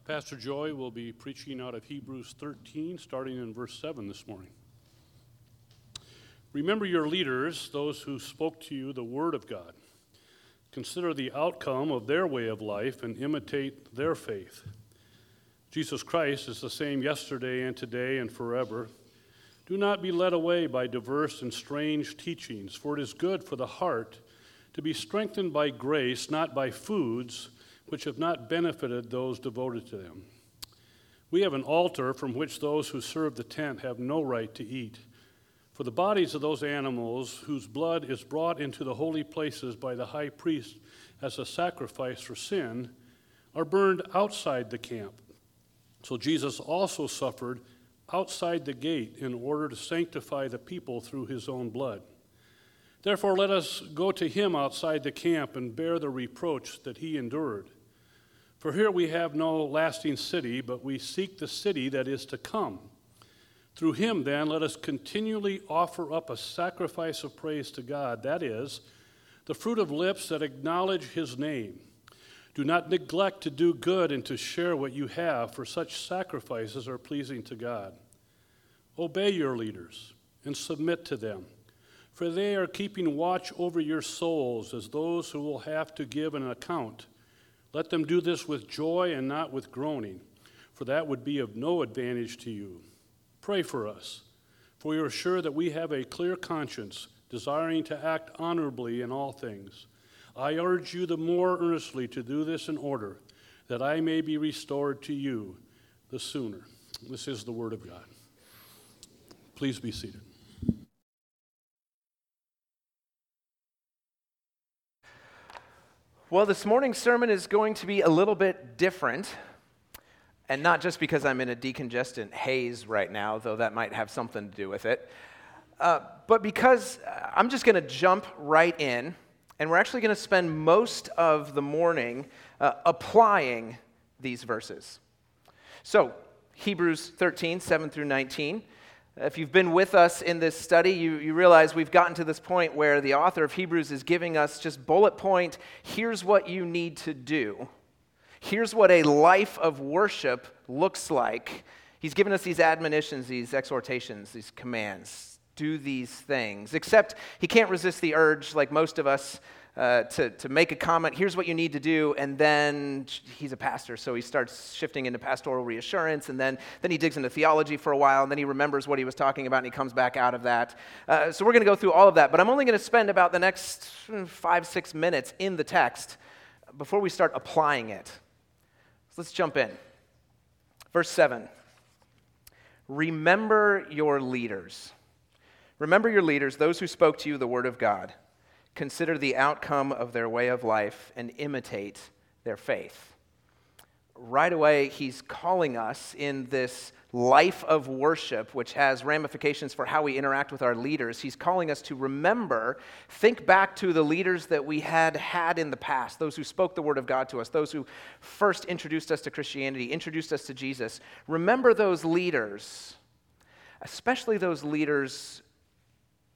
Uh, Pastor Joy will be preaching out of Hebrews 13, starting in verse 7 this morning. Remember your leaders, those who spoke to you the word of God. Consider the outcome of their way of life and imitate their faith. Jesus Christ is the same yesterday and today and forever. Do not be led away by diverse and strange teachings, for it is good for the heart to be strengthened by grace, not by foods which have not benefited those devoted to them. We have an altar from which those who serve the tent have no right to eat. For the bodies of those animals whose blood is brought into the holy places by the high priest as a sacrifice for sin are burned outside the camp. So Jesus also suffered outside the gate in order to sanctify the people through his own blood. Therefore, let us go to him outside the camp and bear the reproach that he endured. For here we have no lasting city, but we seek the city that is to come. Through him, then, let us continually offer up a sacrifice of praise to God, that is, the fruit of lips that acknowledge his name. Do not neglect to do good and to share what you have, for such sacrifices are pleasing to God. Obey your leaders and submit to them, for they are keeping watch over your souls as those who will have to give an account. Let them do this with joy and not with groaning, for that would be of no advantage to you. Pray for us, for we are sure that we have a clear conscience, desiring to act honorably in all things. I urge you the more earnestly to do this in order that I may be restored to you the sooner. This is the Word of God. Please be seated. Well, this morning's sermon is going to be a little bit different. And not just because I'm in a decongestant haze right now, though that might have something to do with it, uh, but because I'm just going to jump right in, and we're actually going to spend most of the morning uh, applying these verses. So, Hebrews 13, 7 through 19. If you've been with us in this study, you, you realize we've gotten to this point where the author of Hebrews is giving us just bullet point here's what you need to do. Here's what a life of worship looks like. He's given us these admonitions, these exhortations, these commands. Do these things. Except he can't resist the urge, like most of us, uh, to, to make a comment, here's what you need to do, and then he's a pastor, so he starts shifting into pastoral reassurance, and then, then he digs into theology for a while, and then he remembers what he was talking about, and he comes back out of that. Uh, so we're going to go through all of that, but I'm only going to spend about the next hmm, five, six minutes in the text before we start applying it. So let's jump in. Verse 7 Remember your leaders. Remember your leaders, those who spoke to you the word of God consider the outcome of their way of life, and imitate their faith. Right away, he's calling us in this life of worship, which has ramifications for how we interact with our leaders. He's calling us to remember, think back to the leaders that we had had in the past, those who spoke the word of God to us, those who first introduced us to Christianity, introduced us to Jesus. Remember those leaders, especially those leaders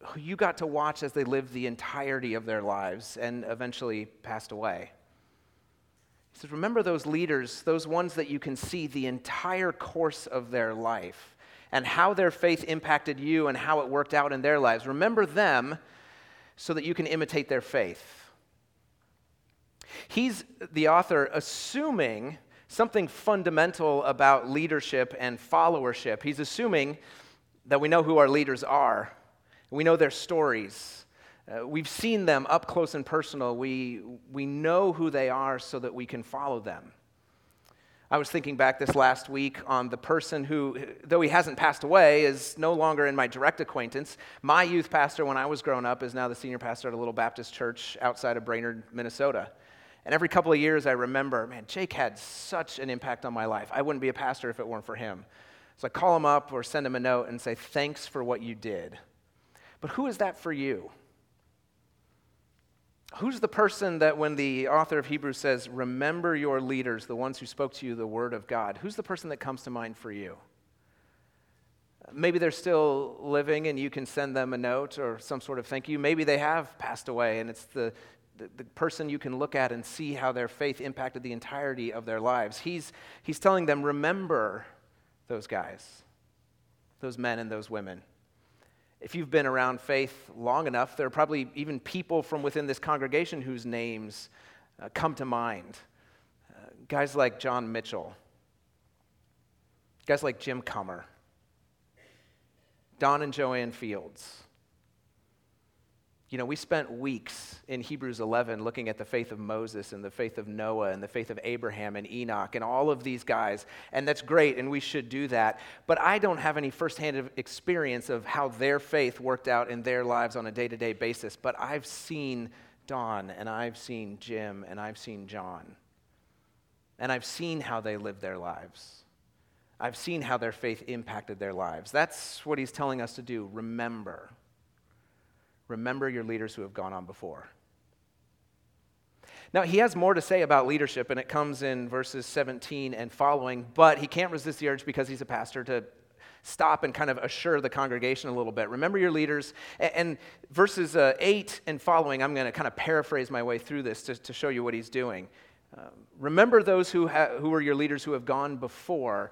who you got to watch as they lived the entirety of their lives and eventually passed away. He says, Remember those leaders, those ones that you can see the entire course of their life and how their faith impacted you and how it worked out in their lives. Remember them so that you can imitate their faith. He's the author assuming something fundamental about leadership and followership. He's assuming that we know who our leaders are we know their stories. Uh, we've seen them up close and personal. We, we know who they are so that we can follow them. I was thinking back this last week on the person who, though he hasn't passed away, is no longer in my direct acquaintance. My youth pastor, when I was growing up, is now the senior pastor at a little Baptist church outside of Brainerd, Minnesota. And every couple of years, I remember, man, Jake had such an impact on my life. I wouldn't be a pastor if it weren't for him. So I call him up or send him a note and say, Thanks for what you did. But who is that for you? Who's the person that when the author of Hebrews says, Remember your leaders, the ones who spoke to you the word of God? Who's the person that comes to mind for you? Maybe they're still living and you can send them a note or some sort of thank you. Maybe they have passed away and it's the the, the, person you can look at and see how their faith impacted the entirety of their lives. He's, he's telling them, remember those guys, those men and those women. If you've been around faith long enough, there are probably even people from within this congregation whose names uh, come to mind. Uh, guys like John Mitchell, guys like Jim Comer, Don and Joanne Fields. You know, we spent weeks in Hebrews 11 looking at the faith of Moses and the faith of Noah and the faith of Abraham and Enoch and all of these guys. And that's great, and we should do that. But I don't have any firsthand experience of how their faith worked out in their lives on a day to day basis. But I've seen Don, and I've seen Jim, and I've seen John. And I've seen how they lived their lives. I've seen how their faith impacted their lives. That's what he's telling us to do. Remember. Remember your leaders who have gone on before. Now, he has more to say about leadership, and it comes in verses 17 and following, but he can't resist the urge because he's a pastor to stop and kind of assure the congregation a little bit. Remember your leaders. And verses uh, 8 and following, I'm going to kind of paraphrase my way through this to, to show you what he's doing. Uh, remember those who, ha- who are your leaders who have gone before.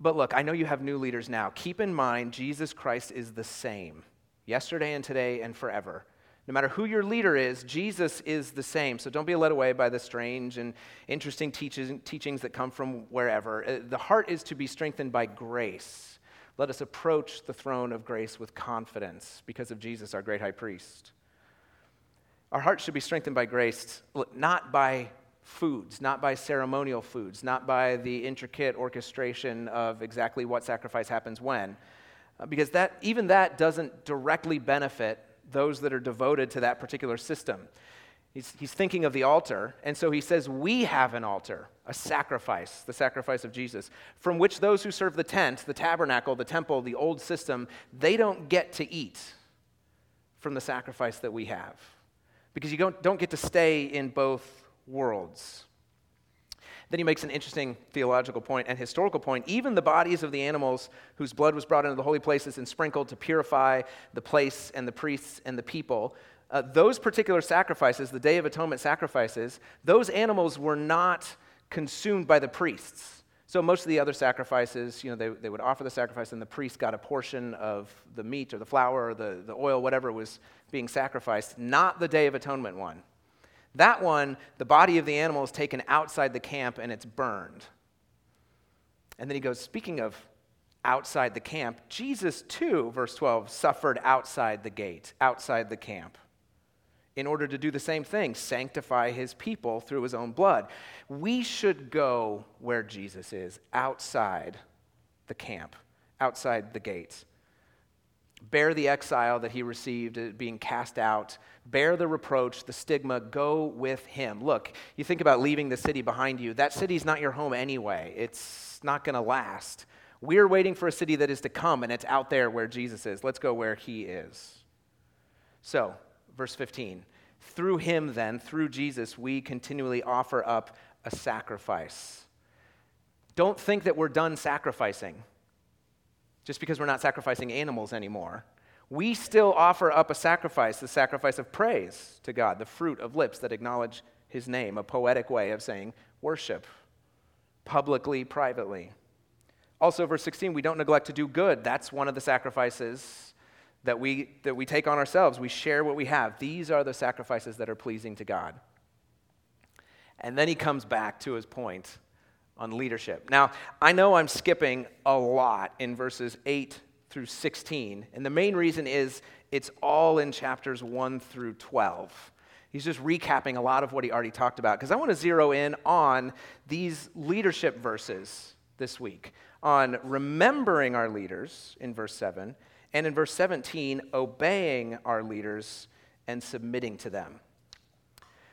But look, I know you have new leaders now. Keep in mind, Jesus Christ is the same yesterday and today and forever. No matter who your leader is, Jesus is the same. So don't be led away by the strange and interesting teachings that come from wherever. Uh, the heart is to be strengthened by grace. Let us approach the throne of grace with confidence because of Jesus, our great high priest. Our hearts should be strengthened by grace, not by foods, not by ceremonial foods, not by the intricate orchestration of exactly what sacrifice happens when Uh, because that, even that doesn't directly benefit those that are devoted to that particular system. He's, he's thinking of the altar, and so he says, We have an altar, a sacrifice, the sacrifice of Jesus, from which those who serve the tent, the tabernacle, the temple, the old system, they don't get to eat from the sacrifice that we have. Because you don't, don't get to stay in both worlds. Then he makes an interesting theological point and historical point. Even the bodies of the animals whose blood was brought into the holy places and sprinkled to purify the place and the priests and the people, uh, those particular sacrifices, the Day of Atonement sacrifices, those animals were not consumed by the priests. So most of the other sacrifices, you know, they, they would offer the sacrifice and the priest got a portion of the meat or the flour or the, the oil, whatever was being sacrificed, not the Day of Atonement one. That one, the body of the animal is taken outside the camp and it's burned. And then he goes, speaking of outside the camp, Jesus too, verse 12, suffered outside the gate, outside the camp, in order to do the same thing, sanctify his people through his own blood. We should go where Jesus is, outside the camp, outside the gates bear the exile that he received, uh, being cast out, bear the reproach, the stigma, go with him. Look, you think about leaving the city behind you. That city's not your home anyway, it's not going to last. We're waiting for a city that is to come, and it's out there where Jesus is. Let's go where he is. So, verse 15. Through him, then, through Jesus, we continually offer up a sacrifice. Don't think that we're done sacrificing just because we're not sacrificing animals anymore. We still offer up a sacrifice, the sacrifice of praise to God, the fruit of lips that acknowledge his name, a poetic way of saying worship, publicly, privately. Also, verse 16, we don't neglect to do good. That's one of the sacrifices that we, that we take on ourselves. We share what we have. These are the sacrifices that are pleasing to God. And then he comes back to his point on leadership. Now, I know I'm skipping a lot in verses 8 through 16, and the main reason is it's all in chapters 1 through 12. He's just recapping a lot of what he already talked about because I want to zero in on these leadership verses this week on remembering our leaders in verse 7 and in verse 17 obeying our leaders and submitting to them.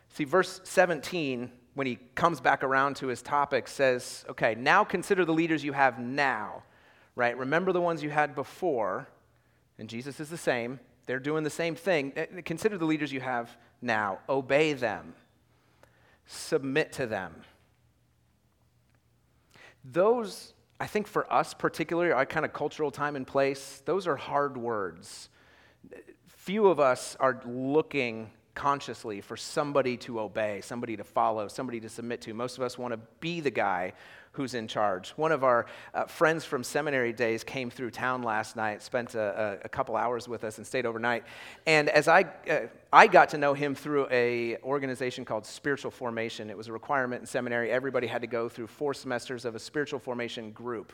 See, verse 17 when he comes back around to his topic, says, okay, now consider the leaders you have now, right? Remember the ones you had before, and Jesus is the same. They're doing the same thing. Eh, consider the leaders you have now. Obey them, submit to them. Those, I think for us particularly, our kind of cultural time and place, those are hard words. Few of us are looking consciously for somebody to obey, somebody to follow, somebody to submit to. Most of us want to be the guy who's in charge. One of our uh, friends from seminary days came through town last night, spent a, a, couple hours with us, and stayed overnight. And as I, uh, I got to know him through a organization called Spiritual Formation. It was a requirement in seminary. Everybody had to go through four semesters of a spiritual formation group.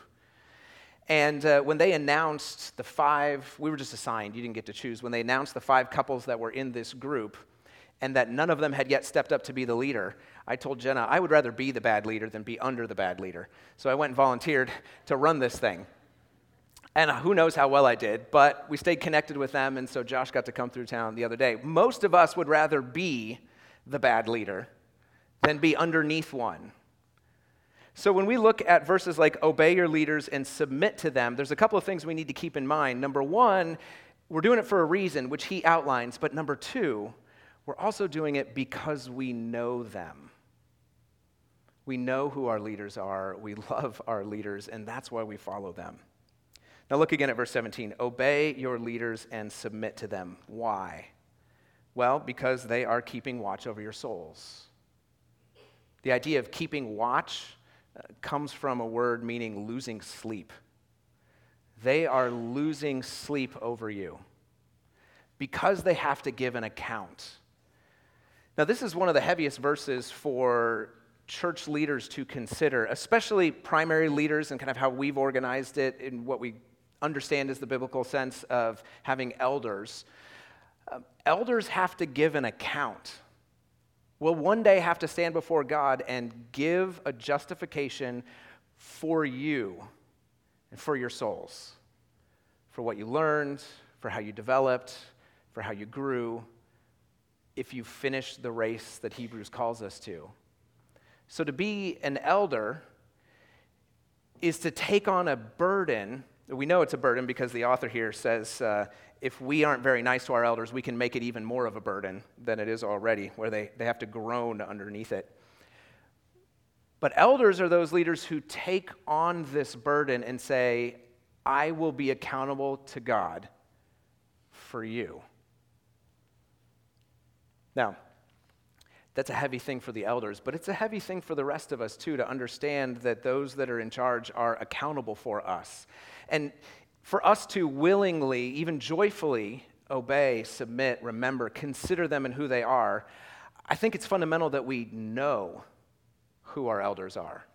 And uh, when they announced the five, we were just assigned, you didn't get to choose. When they announced the five couples that were in this group, and that none of them had yet stepped up to be the leader, I told Jenna I would rather be the bad leader than be under the bad leader. So I went and volunteered to run this thing. And uh, who knows how well I did, but we stayed connected with them, and so Josh got to come through town the other day. Most of us would rather be the bad leader than be underneath one. So when we look at verses like obey your leaders and submit to them, there's a couple of things we need to keep in mind. Number one, we're doing it for a reason, which he outlines, but number two, we're also doing it because we know them. We know who our leaders are, we love our leaders, and that's why we follow them. Now, look again at verse 17. Obey your leaders and submit to them. Why? Well, because they are keeping watch over your souls. The idea of keeping watch uh, comes from a word meaning losing sleep. They are losing sleep over you because they have to give an account now, this is one of the heaviest verses for church leaders to consider, especially primary leaders and kind of how we've organized it in what we understand is the biblical sense of having elders. Uh, elders have to give an account. Will one day have to stand before God and give a justification for you and for your souls, for what you learned, for how you developed, for how you grew, if you finish the race that Hebrews calls us to. So, to be an elder is to take on a burden. We know it's a burden because the author here says uh, if we aren't very nice to our elders, we can make it even more of a burden than it is already, where they, they have to groan underneath it. But elders are those leaders who take on this burden and say, I will be accountable to God for you. Now, that's a heavy thing for the elders, but it's a heavy thing for the rest of us too to understand that those that are in charge are accountable for us. And for us to willingly, even joyfully, obey, submit, remember, consider them and who they are, I think it's fundamental that we know who our elders are.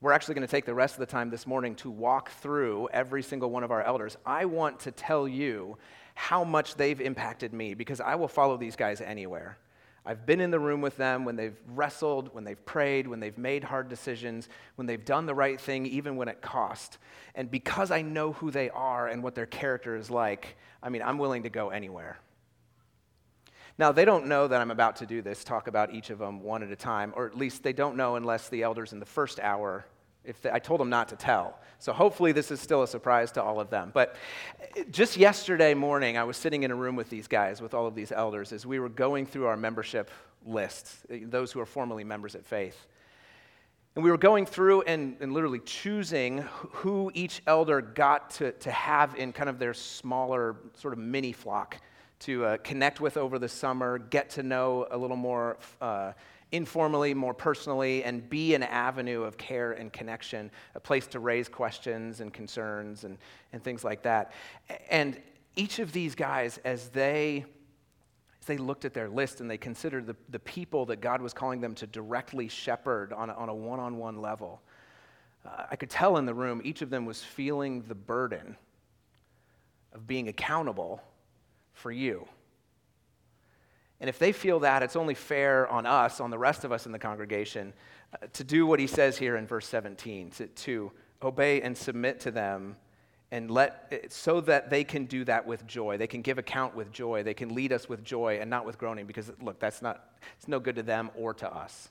We're actually going to take the rest of the time this morning to walk through every single one of our elders. I want to tell you how much they've impacted me because I will follow these guys anywhere. I've been in the room with them when they've wrestled, when they've prayed, when they've made hard decisions, when they've done the right thing, even when it cost. And because I know who they are and what their character is like, I mean, I'm willing to go anywhere. Now, they don't know that I'm about to do this, talk about each of them one at a time, or at least they don't know unless the elders in the first hour if they, I told them not to tell. So hopefully this is still a surprise to all of them. But just yesterday morning, I was sitting in a room with these guys, with all of these elders, as we were going through our membership lists, those who are formerly members at Faith. And we were going through and, and literally choosing who each elder got to, to have in kind of their smaller sort of mini flock to uh, connect with over the summer, get to know a little more. Uh, informally, more personally, and be an avenue of care and connection, a place to raise questions and concerns and, and things like that. And each of these guys, as they as they looked at their list and they considered the, the people that God was calling them to directly shepherd on a, on a one-on-one level, uh, I could tell in the room each of them was feeling the burden of being accountable for you. And if they feel that, it's only fair on us, on the rest of us in the congregation, uh, to do what he says here in verse 17 to, to obey and submit to them and let uh, so that they can do that with joy. They can give account with joy. They can lead us with joy and not with groaning because look that's not it's no good to them or to us.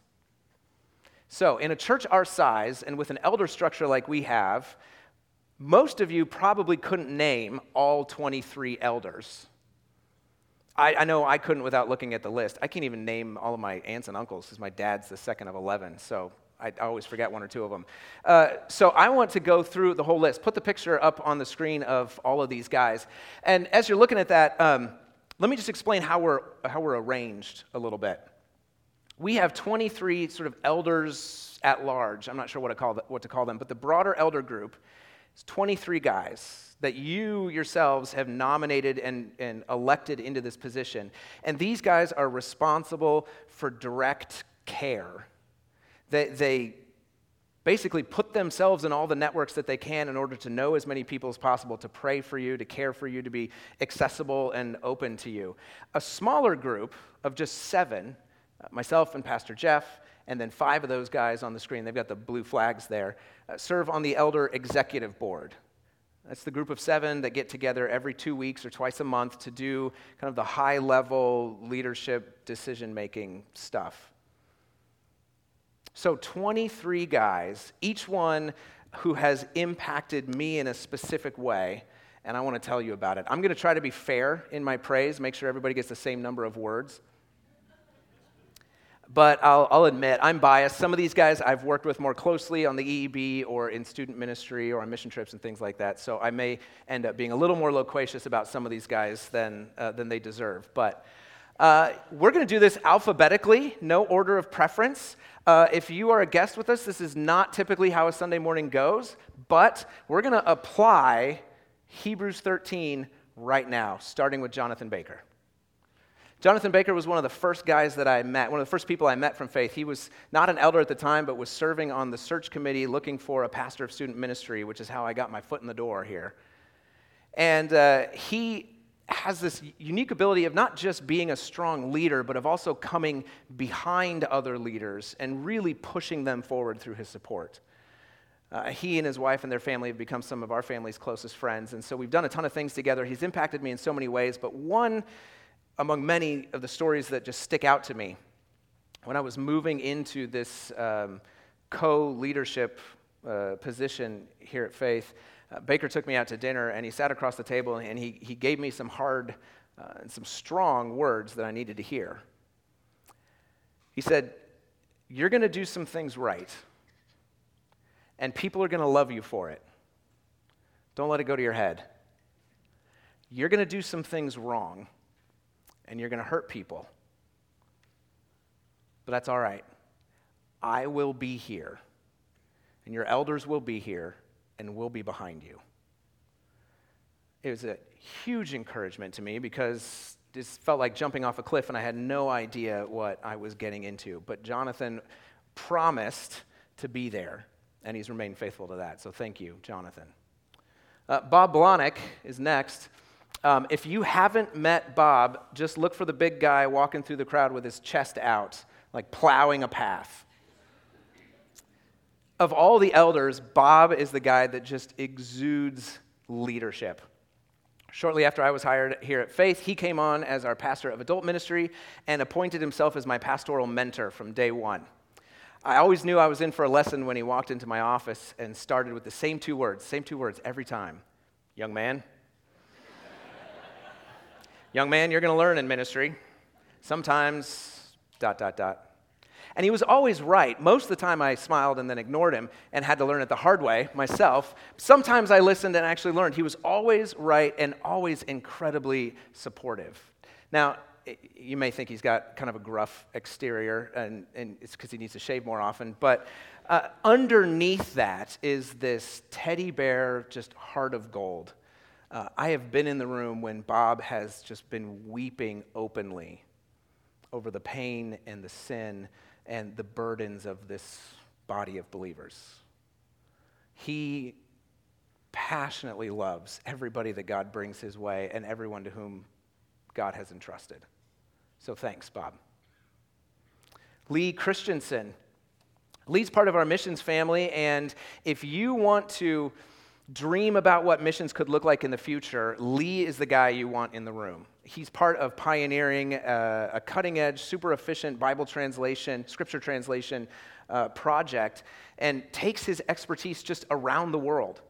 So in a church our size and with an elder structure like we have most of you probably couldn't name all 23 elders I, I, know I couldn't without looking at the list. I can't even name all of my aunts and uncles because my dad's the second of 11, so I, always forget one or two of them. Uh, so I want to go through the whole list. Put the picture up on the screen of all of these guys. And as you're looking at that, um, let me just explain how we're, how we're arranged a little bit. We have 23 sort of elders at large. I'm not sure what to call, what to call them, but the broader elder group is 23 guys that you yourselves have nominated and, and elected into this position. And these guys are responsible for direct care. They, they basically put themselves in all the networks that they can in order to know as many people as possible, to pray for you, to care for you, to be accessible and open to you. A smaller group of just seven, uh, myself and Pastor Jeff, and then five of those guys on the screen, they've got the blue flags there, Uh, serve on the Elder Executive Board. That's the group of seven that get together every two weeks or twice a month to do kind of the high level leadership decision making stuff. So, 23 guys, each one who has impacted me in a specific way, and I want to tell you about it. I'm going to try to be fair in my praise, make sure everybody gets the same number of words. But I'll, I'll, admit, I'm biased. Some of these guys I've worked with more closely on the EEB or in student ministry or on mission trips and things like that. So I may end up being a little more loquacious about some of these guys than, uh, than they deserve. But uh, we're going to do this alphabetically, no order of preference. Uh, if you are a guest with us, this is not typically how a Sunday morning goes, but we're going to apply Hebrews 13 right now, starting with Jonathan Baker. Jonathan Baker was one of the first guys that I met, one of the first people I met from faith. He was not an elder at the time, but was serving on the search committee looking for a pastor of student ministry, which is how I got my foot in the door here. And uh, he has this unique ability of not just being a strong leader, but of also coming behind other leaders and really pushing them forward through his support. Uh, he and his wife and their family have become some of our family's closest friends, and so we've done a ton of things together. He's impacted me in so many ways, but one among many of the stories that just stick out to me when I was moving into this um, co leadership uh, position here at Faith, uh, Baker took me out to dinner and he sat across the table and he, he gave me some hard uh, and some strong words that I needed to hear. He said, You're going to do some things right, and people are going to love you for it. Don't let it go to your head. You're going to do some things wrong, and you're going to hurt people. But that's all right. I will be here, and your elders will be here, and we'll be behind you. It was a huge encouragement to me because this felt like jumping off a cliff and I had no idea what I was getting into. But Jonathan promised to be there, and he's remained faithful to that. So thank you, Jonathan. Uh, Bob Blonick is next. Um, if you haven't met Bob, just look for the big guy walking through the crowd with his chest out, like plowing a path of all the elders, Bob is the guy that just exudes leadership. Shortly after I was hired here at Faith, he came on as our pastor of adult ministry and appointed himself as my pastoral mentor from day one. I always knew I was in for a lesson when he walked into my office and started with the same two words, same two words every time. Young man. Young man, you're going to learn in ministry. Sometimes, dot, dot, dot. And he was always right. Most of the time I smiled and then ignored him and had to learn it the hard way myself. Sometimes I listened and actually learned. He was always right and always incredibly supportive. Now, you may think he's got kind of a gruff exterior, and, and it's because he needs to shave more often, but uh, underneath that is this teddy bear, just heart of gold. Uh, I have been in the room when Bob has just been weeping openly over the pain and the sin and the burdens of this body of believers. He passionately loves everybody that God brings his way and everyone to whom God has entrusted. So thanks, Bob. Lee Christensen. Lee's part of our missions family, and if you want to dream about what missions could look like in the future, Lee is the guy you want in the room. He's part of pioneering a, a cutting edge, super efficient Bible translation, scripture translation uh, project, and takes his expertise just around the world.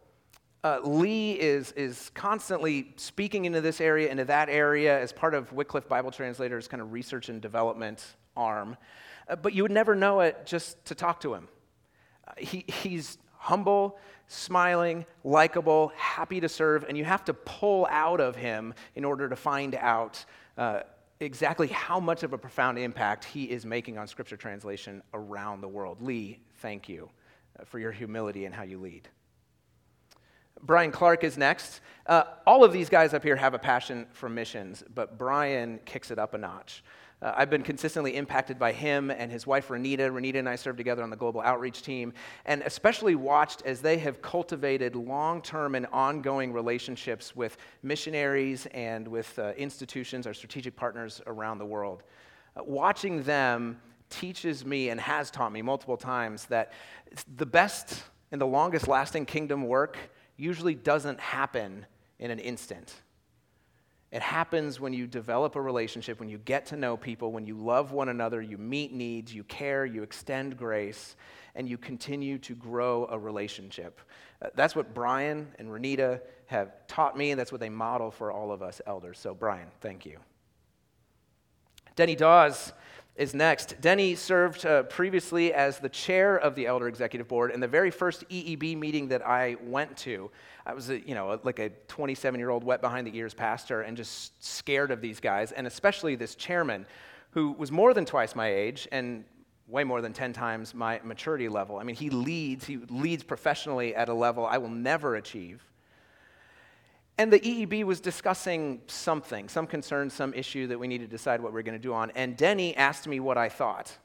Uh, Lee is, is constantly speaking into this area, into that area, as part of Wycliffe Bible Translators' kind of research and development arm. Uh, but you would never know it just to talk to him. Uh, he, he's humble, smiling, likable, happy to serve, and you have to pull out of him in order to find out uh, exactly how much of a profound impact he is making on scripture translation around the world. Lee, thank you uh, for your humility and how you lead. Brian Clark is next. Uh, all of these guys up here have a passion for missions, but Brian kicks it up a notch. Uh, I've been consistently impacted by him and his wife Renita. Renita and I served together on the global outreach team, and especially watched as they have cultivated long term and ongoing relationships with missionaries and with uh, institutions, our strategic partners around the world. Uh, watching them teaches me and has taught me multiple times that the best and the longest lasting kingdom work usually doesn't happen in an instant. It happens when you develop a relationship, when you get to know people, when you love one another, you meet needs, you care, you extend grace, and you continue to grow a relationship. Uh, that's what Brian and Renita have taught me, and that's what they model for all of us elders. So, Brian, thank you. Denny Dawes is next. Denny served uh, previously as the chair of the Elder Executive Board, and the very first EEB meeting that I went to, I was, a, you know, like a 27-year-old wet behind the ears pastor, and just scared of these guys, and especially this chairman, who was more than twice my age and way more than 10 times my maturity level. I mean, he leads, he leads professionally at a level I will never achieve. And the EEB was discussing something, some concern, some issue that we need to decide what we're going to do on. And Denny asked me what I thought.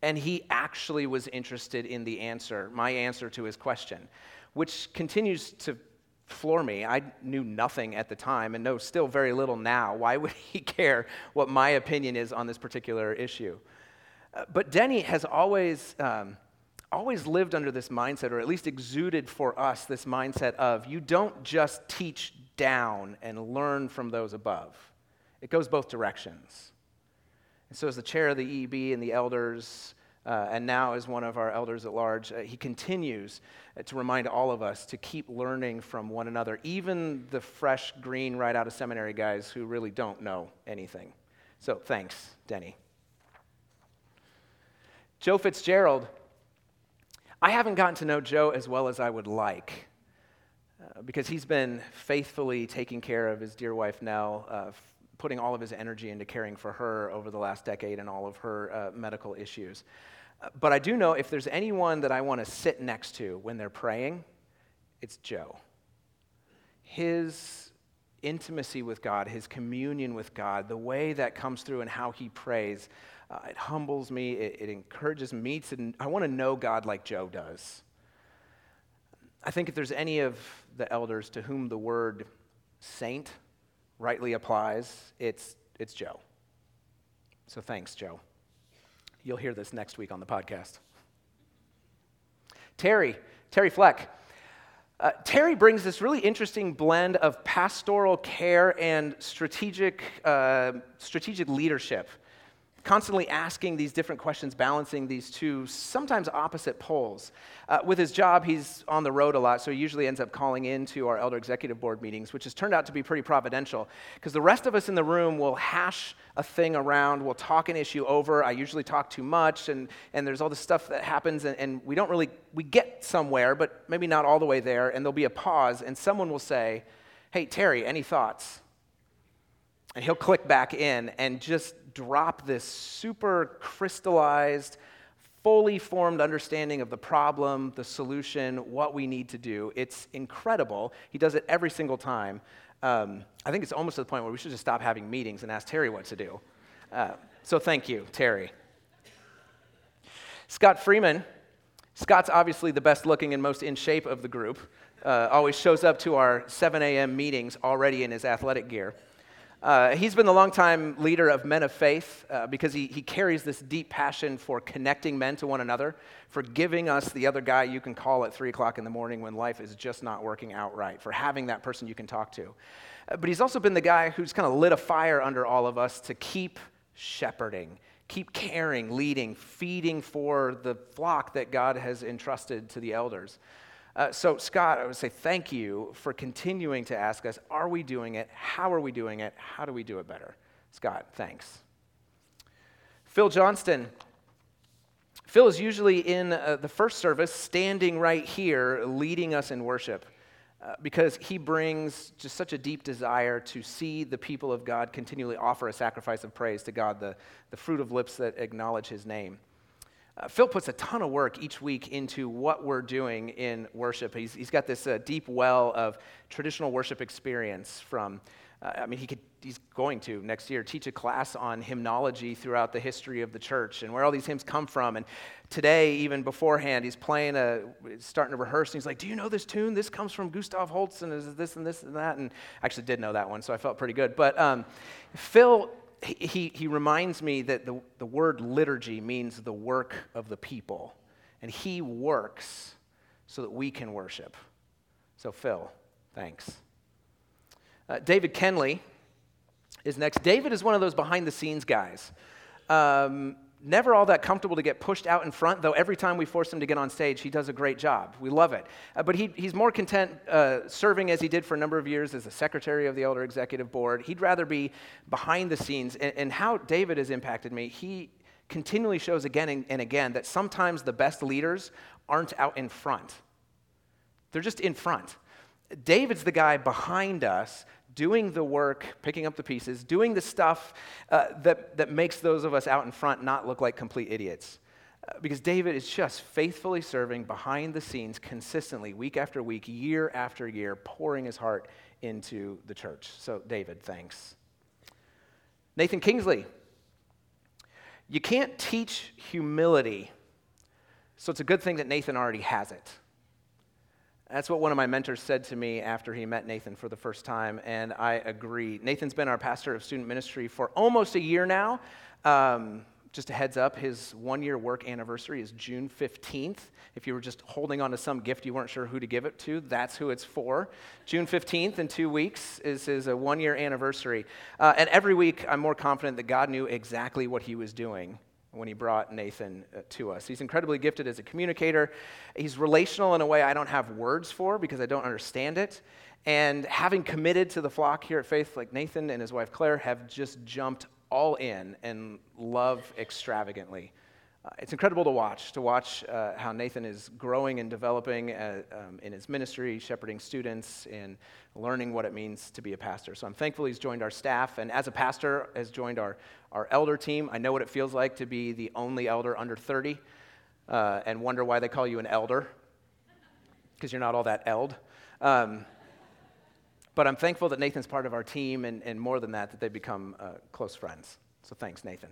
And he actually was interested in the answer, my answer to his question, which continues to floor me. I knew nothing at the time and know still very little now. Why would he care what my opinion is on this particular issue? Uh, but Denny has always. Um, always lived under this mindset, or at least exuded for us this mindset of you don't just teach down and learn from those above, it goes both directions. And so, as the chair of the EEB and the elders, uh, and now as one of our elders at large, uh, he continues uh, to remind all of us to keep learning from one another, even the fresh, green, right out of seminary guys who really don't know anything. So, thanks, Denny. Joe Fitzgerald I haven't gotten to know Joe as well as I would like uh, because he's been faithfully taking care of his dear wife, Nell, uh, f- putting all of his energy into caring for her over the last decade and all of her uh, medical issues. Uh, but I do know if there's anyone that I want to sit next to when they're praying, it's Joe. His intimacy with God, his communion with God, the way that comes through and how he prays, uh, it humbles me, it, it encourages me to, I want to know God like Joe does. I think if there's any of the elders to whom the word saint rightly applies, it's, it's Joe. So thanks, Joe. You'll hear this next week on the podcast. Terry, Terry Fleck. Uh, Terry brings this really interesting blend of pastoral care and strategic, uh, strategic leadership constantly asking these different questions, balancing these two sometimes opposite poles. Uh, with his job, he's on the road a lot, so he usually ends up calling into our elder executive board meetings, which has turned out to be pretty providential because the rest of us in the room will hash a thing around, we'll talk an issue over. I usually talk too much, and, and there's all this stuff that happens, and, and we don't really, we get somewhere, but maybe not all the way there, and there'll be a pause, and someone will say, Hey, Terry, any thoughts? And he'll click back in and just drop this super crystallized, fully formed understanding of the problem, the solution, what we need to do. It's incredible. He does it every single time. Um, I think it's almost to the point where we should just stop having meetings and ask Terry what to do. Uh, so thank you, Terry. Scott Freeman. Scott's obviously the best looking and most in shape of the group. Uh, always shows up to our 7 a.m. meetings already in his athletic gear. Uh, he's been the longtime leader of Men of Faith uh, because he, he carries this deep passion for connecting men to one another, for giving us the other guy you can call at 3 o'clock in the morning when life is just not working out right, for having that person you can talk to. Uh, but he's also been the guy who's kind of lit a fire under all of us to keep shepherding, keep caring, leading, feeding for the flock that God has entrusted to the elders. Uh, so, Scott, I would say thank you for continuing to ask us are we doing it? How are we doing it? How do we do it better? Scott, thanks. Phil Johnston. Phil is usually in uh, the first service, standing right here, leading us in worship. uh, because he brings just such a deep desire to see the people of God continually offer a sacrifice of praise to God, the, the fruit of lips that acknowledge his name. Uh, Phil puts a ton of work each week into what we're doing in worship. He's, he's got this uh, deep well of traditional worship experience from uh, I mean, he could, he's going to next year teach a class on hymnology throughout the history of the church and where all these hymns come from. And today, even beforehand, he's playing a, starting to rehearse, and he's like, Do you know this tune? This comes from Gustav Holst, and is this and this and that. And I actually did know that one, so I felt pretty good. But um, Phil, he, he reminds me that the, the word liturgy means the work of the people, and he works so that we can worship. So, Phil, thanks. Uh, David Kenley is next. David is one of those behind the scenes guys. Um, never all that comfortable to get pushed out in front, though every time we force him to get on stage, he does a great job. We love it. Uh, but he, he's more content uh, serving as he did for a number of years as the secretary of the Elder Executive Board. He'd rather be behind the scenes. And, and how David has impacted me, he continually shows again and, and again that sometimes the best leaders aren't out in front, they're just in front. David's the guy behind us doing the work, picking up the pieces, doing the stuff uh, that, that makes those of us out in front not look like complete idiots. Uh, because David is just faithfully serving behind the scenes consistently, week after week, year after year, pouring his heart into the church. So, David, thanks. Nathan Kingsley. You can't teach humility, so it's a good thing that Nathan already has it. That's what one of my mentors said to me after he met Nathan for the first time, and I agree. Nathan's been our pastor of student ministry for almost a year now. Um, just a heads up, his one year work anniversary is June 15th. If you were just holding on to some gift you weren't sure who to give it to, that's who it's for. June 15th in two weeks is his uh, one year anniversary. Uh, and every week, I'm more confident that God knew exactly what he was doing when he brought Nathan uh, to us. He's incredibly gifted as a communicator. He's relational in a way I don't have words for because I don't understand it. And having committed to the flock here at Faith, like Nathan and his wife Claire have just jumped all in and love extravagantly. Uh, it's incredible to watch, to watch uh, how Nathan is growing and developing uh, um, in his ministry, shepherding students, and learning what it means to be a pastor. So I'm thankful he's joined our staff, and as a pastor, has joined our, our elder team. I know what it feels like to be the only elder under 30 uh, and wonder why they call you an elder, because you're not all that eld. Um, but I'm thankful that Nathan's part of our team, and, and more than that, that they've become uh, close friends. So thanks, Nathan.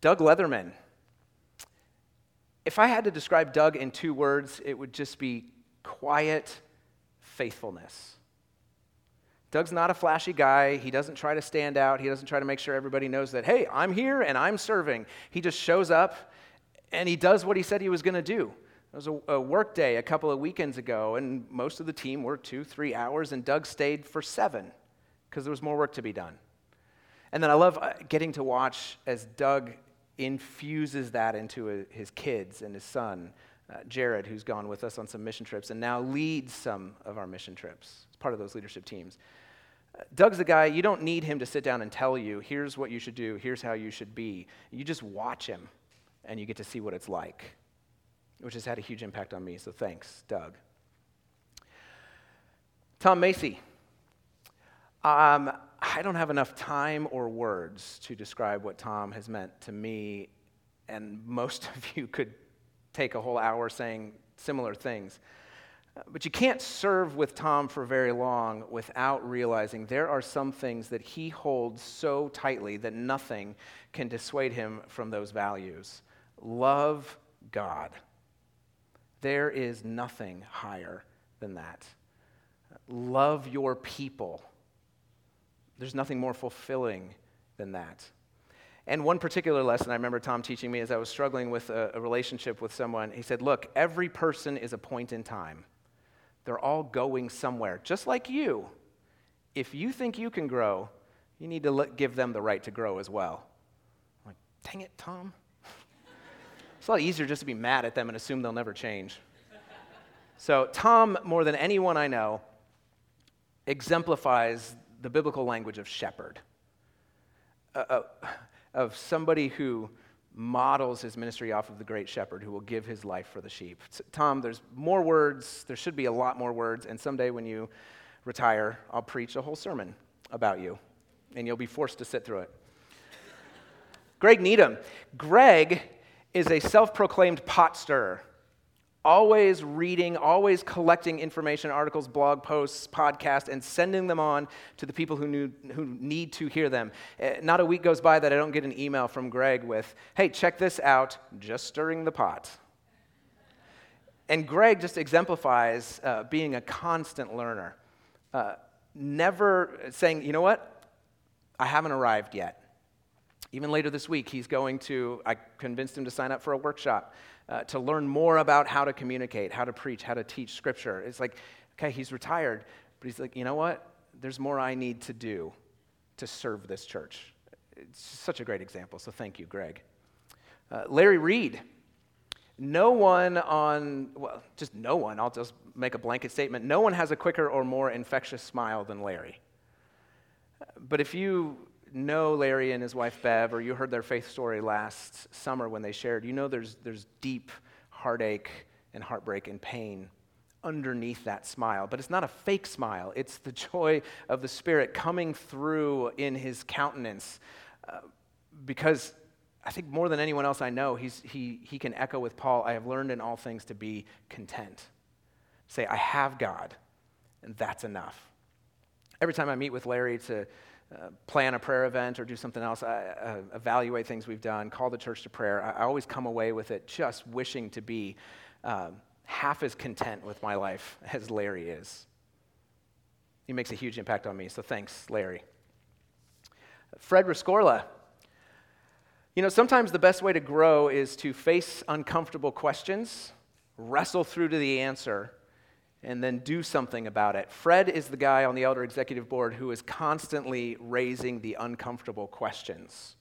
Doug Leatherman if I had to describe Doug in two words, it would just be quiet faithfulness. Doug's not a flashy guy. He doesn't try to stand out. He doesn't try to make sure everybody knows that, hey, I'm here and I'm serving. He just shows up and he does what he said he was going to do. It was a, a, work day a couple of weekends ago, and most of the team worked two, three hours, and Doug stayed for seven because there was more work to be done. And then I love uh, getting to watch as Doug infuses that into his kids and his son, uh, Jared, who's gone with us on some mission trips and now leads some of our mission trips. It's part of those leadership teams. Uh, Doug's the guy, you don't need him to sit down and tell you, here's what you should do, here's how you should be. You just watch him and you get to see what it's like, which has had a huge impact on me. So thanks, Doug. Tom Macy. Um, I don't have enough time or words to describe what Tom has meant to me, and most of you could take a whole hour saying similar things. But you can't serve with Tom for very long without realizing there are some things that he holds so tightly that nothing can dissuade him from those values. Love God. There is nothing higher than that. Love your people there's nothing more fulfilling than that. And one particular lesson I remember Tom teaching me as I was struggling with a, a, relationship with someone, he said, Look, every person is a point in time. They're all going somewhere, just like you. If you think you can grow, you need to let, give them the right to grow as well. I'm like, dang it, Tom. it's a lot easier just to be mad at them and assume they'll never change. so, Tom, more than anyone I know, exemplifies the biblical language of shepherd, uh, uh, of somebody who models his ministry off of the great shepherd who will give his life for the sheep. Tom, there's more words. There should be a lot more words. And someday when you retire, I'll preach a whole sermon about you, and you'll be forced to sit through it. Greg Needham. Greg is a self proclaimed pot stirrer always reading, always collecting information, articles, blog posts, podcasts, and sending them on to the people who, knew, who need to hear them. Uh, not a week goes by that I don't get an email from Greg with, hey, check this out, just stirring the pot. And Greg just exemplifies uh, being a constant learner, uh, never saying, you know what, I haven't arrived yet. Even later this week, he's going to, I convinced him to sign up for a workshop uh, to learn more about how to communicate, how to preach, how to teach scripture. It's like, okay, he's retired, but he's like, you know what? There's more I need to do to serve this church. It's such a great example, so thank you, Greg. Uh, Larry Reed. No one on, well, just no one, I'll just make a blanket statement. No one has a quicker or more infectious smile than Larry. But if you know Larry and his wife Bev, or you heard their faith story last summer when they shared, you know there's, there's deep heartache and heartbreak and pain underneath that smile. But it's not a fake smile, it's the joy of the Spirit coming through in his countenance. Uh, because I think more than anyone else I know, he's, he, he can echo with Paul I have learned in all things to be content. Say, I have God, and that's enough. Every time I meet with Larry to uh, plan a prayer event or do something else, I, uh, evaluate things we've done, call the church to prayer, I, I always come away with it just wishing to be um, half as content with my life as Larry is. He makes a huge impact on me, so thanks, Larry. Fred Rescorla. You know, sometimes the best way to grow is to face uncomfortable questions, wrestle through to the answer, and then do something about it. Fred is the guy on the Elder Executive Board who is constantly raising the uncomfortable questions.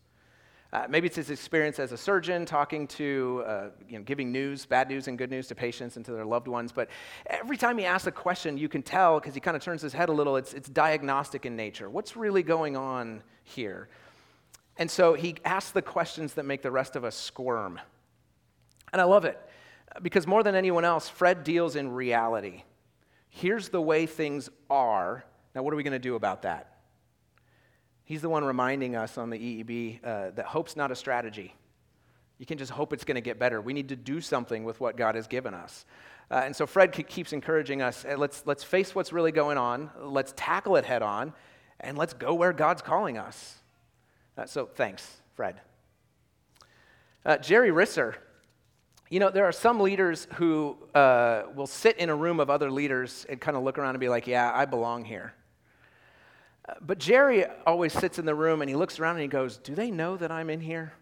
Uh, maybe it's his experience as a surgeon, talking to, uh, you know, giving news, bad news and good news to patients and to their loved ones. But every time he asks a question, you can tell, because he kind of turns his head a little, it's, it's diagnostic in nature. What's really going on here? And so he asks the questions that make the rest of us squirm. And I love it, because more than anyone else, Fred deals in reality. Here's the way things are. Now, what are we going to do about that? He's the one reminding us on the EEB uh, that hope's not a strategy. You can just hope it's going to get better. We need to do something with what God has given us. Uh, and so Fred keeps encouraging us let's, let's face what's really going on, let's tackle it head on, and let's go where God's calling us. Uh, so thanks, Fred. Uh, Jerry Risser you know, there are some leaders who uh, will sit in a room of other leaders and kind of look around and be like, yeah, I belong here. But Jerry always sits in the room and he looks around and he goes, do they know that I'm in here?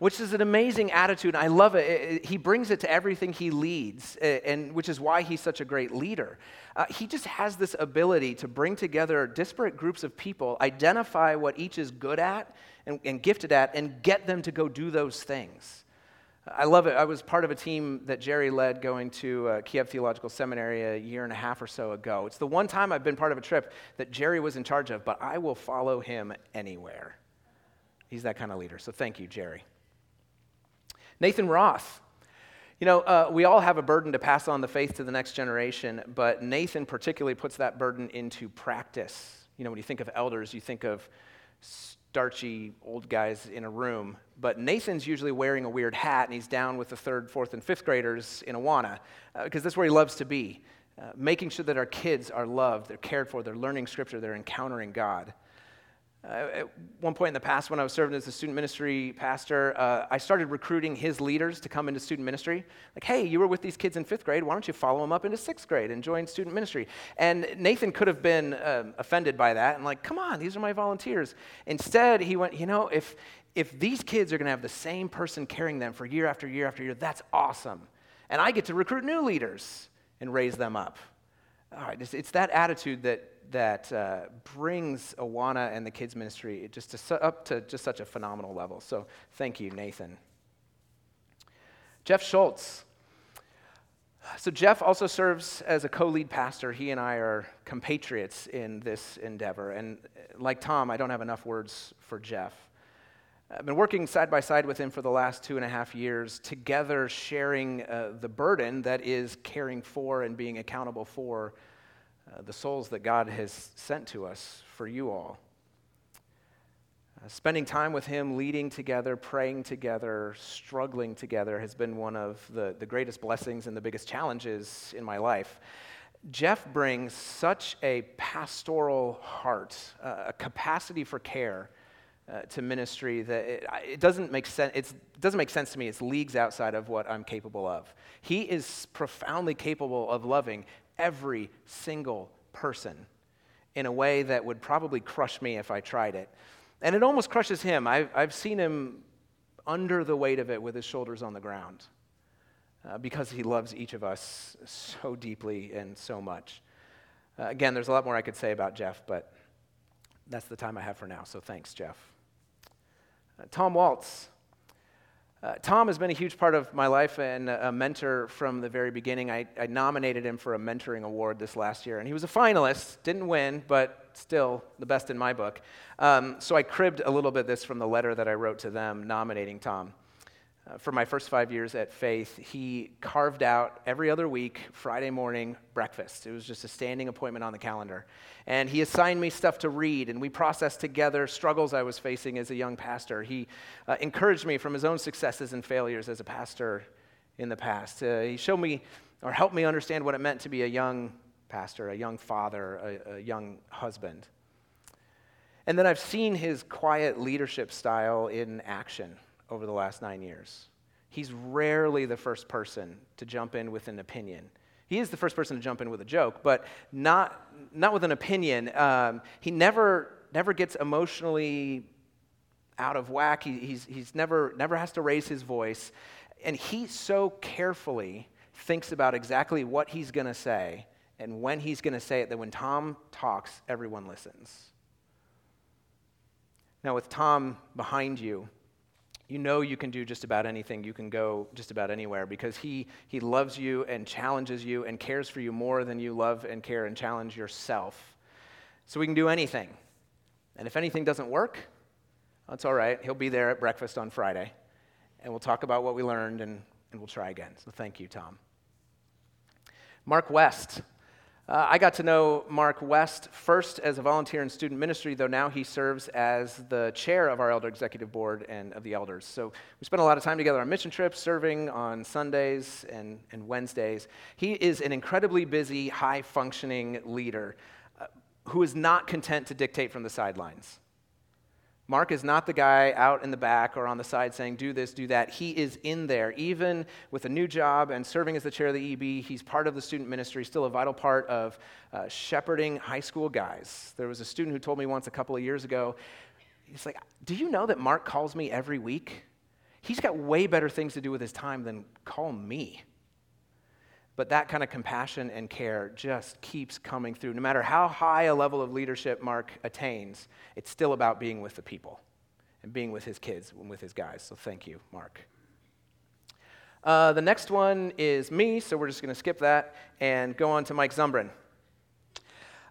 which is an amazing attitude. I love it. it, it he brings it to everything he leads, and which is why he's such a great leader. Uh, he just has this ability to bring together disparate groups of people, identify what each is good at and, and gifted at, and get them to go do those things. I love it. I was part of a team that Jerry led going to uh, Kiev Theological Seminary a year and a half or so ago. It's the one time I've been part of a trip that Jerry was in charge of, but I will follow him anywhere. He's that kind of leader. So thank you, Jerry. Nathan Roth. You know, uh, we all have a burden to pass on the faith to the next generation, but Nathan particularly puts that burden into practice. You know, when you think of elders, you think of starchy old guys in a room. But Nathan's usually wearing a weird hat and he's down with the third, fourth, and fifth graders in Awana uh, because that's where he loves to be. Uh, making sure that our kids are loved, they're cared for, they're learning scripture, they're encountering God. Uh, at one point in the past, when I was serving as a student ministry pastor, uh, I started recruiting his leaders to come into student ministry. Like, hey, you were with these kids in fifth grade. Why don't you follow them up into sixth grade and join student ministry? And Nathan could have been um, offended by that and, like, come on, these are my volunteers. Instead, he went, you know, if, if these kids are going to have the same person carrying them for year after year after year, that's awesome. And I get to recruit new leaders and raise them up. All right, it's, it's that attitude that that uh, brings Awana and the kids ministry just to, up to just such a phenomenal level. So thank you, Nathan. Jeff Schultz. So Jeff also serves as a co-lead pastor. He and I are compatriots in this endeavor. And like Tom, I don't have enough words for Jeff. I've been working side by side with him for the last two and a half years, together sharing uh, the burden that is caring for and being accountable for uh, the souls that God has sent to us for you all. Uh, spending time with him, leading together, praying together, struggling together has been one of the, the greatest blessings and the biggest challenges in my life. Jeff brings such a pastoral heart, uh, a capacity for care uh, to ministry that it, it doesn't make sense. it doesn't make sense to me. It's leagues outside of what I'm capable of. He is profoundly capable of loving every single person in a way that would probably crush me if I tried it. And it almost crushes him. I've, I've seen him under the weight of it with his shoulders on the ground uh, because he loves each of us so deeply and so much. Uh, again, there's a lot more I could say about Jeff, but that's the time I have for now. So thanks, Jeff. Uh, Tom Waltz. Uh, Tom has been a huge part of my life and a mentor from the very beginning. I, I, nominated him for a mentoring award this last year, and he was a finalist. Didn't win, but still the best in my book. Um, so I cribbed a little bit this from the letter that I wrote to them nominating Tom. For my first five years at Faith, he carved out every other week, Friday morning breakfast. It was just a standing appointment on the calendar. And he assigned me stuff to read, and we processed together struggles I was facing as a young pastor. He uh, encouraged me from his own successes and failures as a pastor in the past. Uh, he showed me or helped me understand what it meant to be a young pastor, a young father, a, a young husband. And then I've seen his quiet leadership style in action over the last nine years. He's rarely the first person to jump in with an opinion. He is the first person to jump in with a joke, but not, not with an opinion. Um, he never, never gets emotionally out of whack. He, he's, he's never, never has to raise his voice. And he so carefully thinks about exactly what he's going to say and when he's going to say it that when Tom talks, everyone listens. Now, with Tom behind you, you know you can do just about anything. You can go just about anywhere because he, he loves you and challenges you and cares for you more than you love and care and challenge yourself. So we can do anything. And if anything doesn't work, that's all right. He'll be there at breakfast on Friday. And we'll talk about what we learned and, and we'll try again. So thank you, Tom. Mark West uh, I got to know Mark West first as a volunteer in student ministry, though now he serves as the chair of our elder executive board and of the elders. So we spent a lot of time together on mission trips, serving on Sundays and, and Wednesdays. He is an incredibly busy, high functioning leader uh, who is not content to dictate from the sidelines. Mark is not the guy out in the back or on the side saying, do this, do that. He is in there. Even with a new job and serving as the chair of the EB, he's part of the student ministry, still a vital part of uh, shepherding high school guys. There was a student who told me once a couple of years ago, he's like, Do you know that Mark calls me every week? He's got way better things to do with his time than call me. But that kind of compassion and care just keeps coming through. No matter how high a level of leadership Mark attains, it's still about being with the people and being with his kids and with his guys. So thank you, Mark. Uh, the next one is me, so we're just going to skip that and go on to Mike Zumbrin.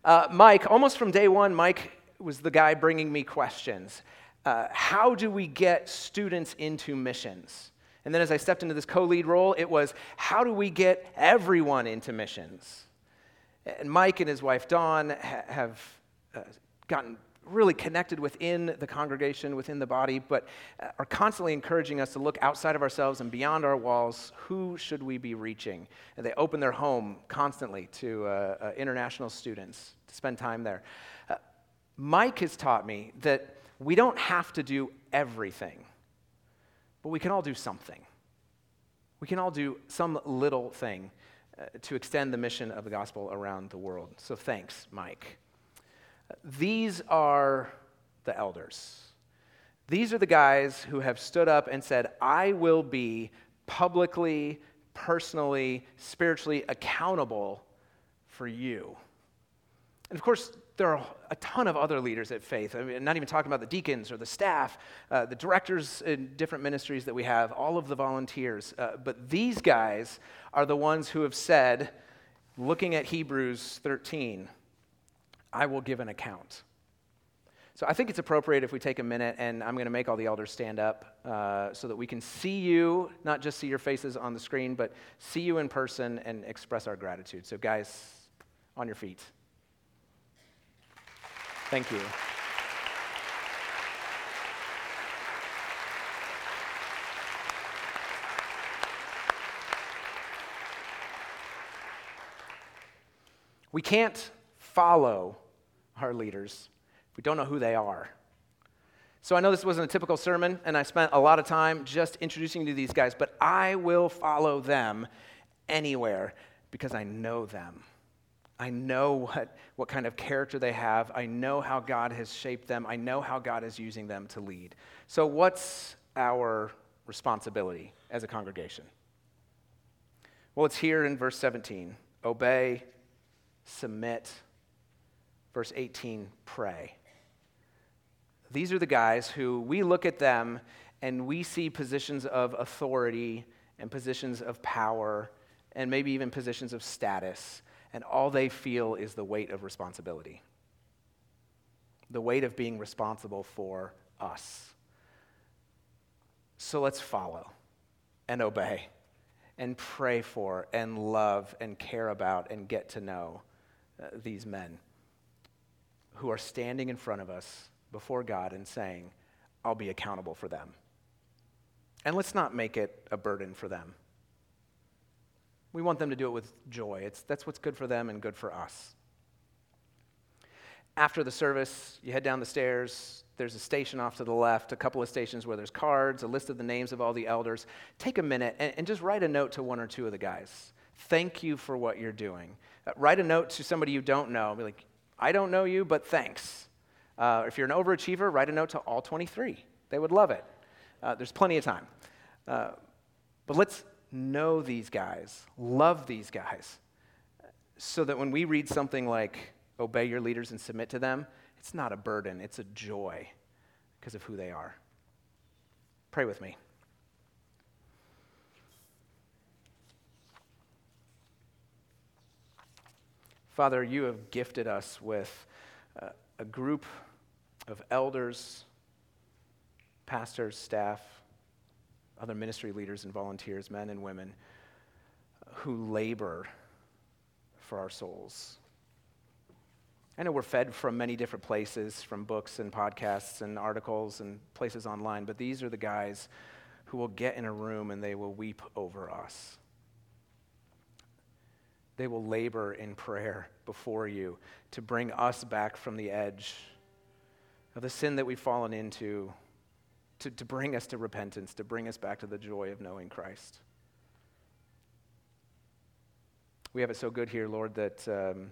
Uh, Mike, almost from day one, Mike was the guy bringing me questions. Uh, how do we get students into missions? And then as I stepped into this co lead role, it was how do we get everyone into missions? And Mike and his wife Dawn ha- have uh, gotten really connected within the congregation, within the body, but uh, are constantly encouraging us to look outside of ourselves and beyond our walls. Who should we be reaching? And they open their home constantly to uh, uh, international students to spend time there. Uh, Mike has taught me that we don't have to do everything. But we can all do something. We can all do some little thing uh, to extend the mission of the gospel around the world. So thanks, Mike. These are the elders. These are the guys who have stood up and said, I will be publicly, personally, spiritually accountable for you. And of course, there are a ton of other leaders at Faith. I mean, not even talking about the deacons or the staff, uh, the directors in different ministries that we have, all of the volunteers. Uh, but these guys are the ones who have said, looking at Hebrews 13, I will give an account. So I think it's appropriate if we take a minute, and I'm going to make all the elders stand up uh, so that we can see you, not just see your faces on the screen, but see you in person and express our gratitude. So, guys, on your feet. Thank you. We can't follow our leaders if we don't know who they are. So I know this wasn't a typical sermon, and I spent a lot of time just introducing you to these guys, but I will follow them anywhere because I know them. I know what, what kind of character they have. I know how God has shaped them. I know how God is using them to lead. So, what's our responsibility as a congregation? Well, it's here in verse 17 obey, submit. Verse 18, pray. These are the guys who we look at them and we see positions of authority and positions of power and maybe even positions of status, and all they feel is the weight of responsibility. The weight of being responsible for us. So let's follow and obey and pray for and love and care about and get to know uh, these men who are standing in front of us before God and saying, I'll be accountable for them. And let's not make it a burden for them. We want them to do it with joy. It's, that's what's good for them and good for us. After the service, you head down the stairs. There's a station off to the left, a couple of stations where there's cards, a list of the names of all the elders. Take a minute and, and just write a note to one or two of the guys. Thank you for what you're doing. Uh, write a note to somebody you don't know. Be like, I don't know you, but thanks. Uh, if you're an overachiever, write a note to all 23. They would love it. Uh, there's plenty of time. Uh, but let's know these guys, love these guys, so that when we read something like, obey your leaders and submit to them, it's not a burden, it's a joy because of who they are. Pray with me. Father, you have gifted us with uh, a group of elders, pastors, staff, other ministry leaders and volunteers, men and women, who labor for our souls. I know we're fed from many different places, from books and podcasts and articles and places online, but these are the guys who will get in a room and they will weep over us. They will labor in prayer before you to bring us back from the edge of the sin that we've fallen into, to, to bring us to repentance, to bring us back to the joy of knowing Christ. We have it so good here, Lord, that um,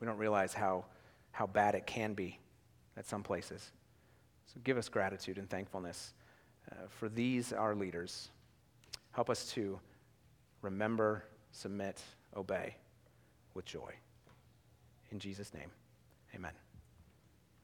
we don't realize how, how bad it can be at some places. So give us gratitude and thankfulness uh, for these, our leaders. Help us to remember, submit, obey with joy. In Jesus' name, amen.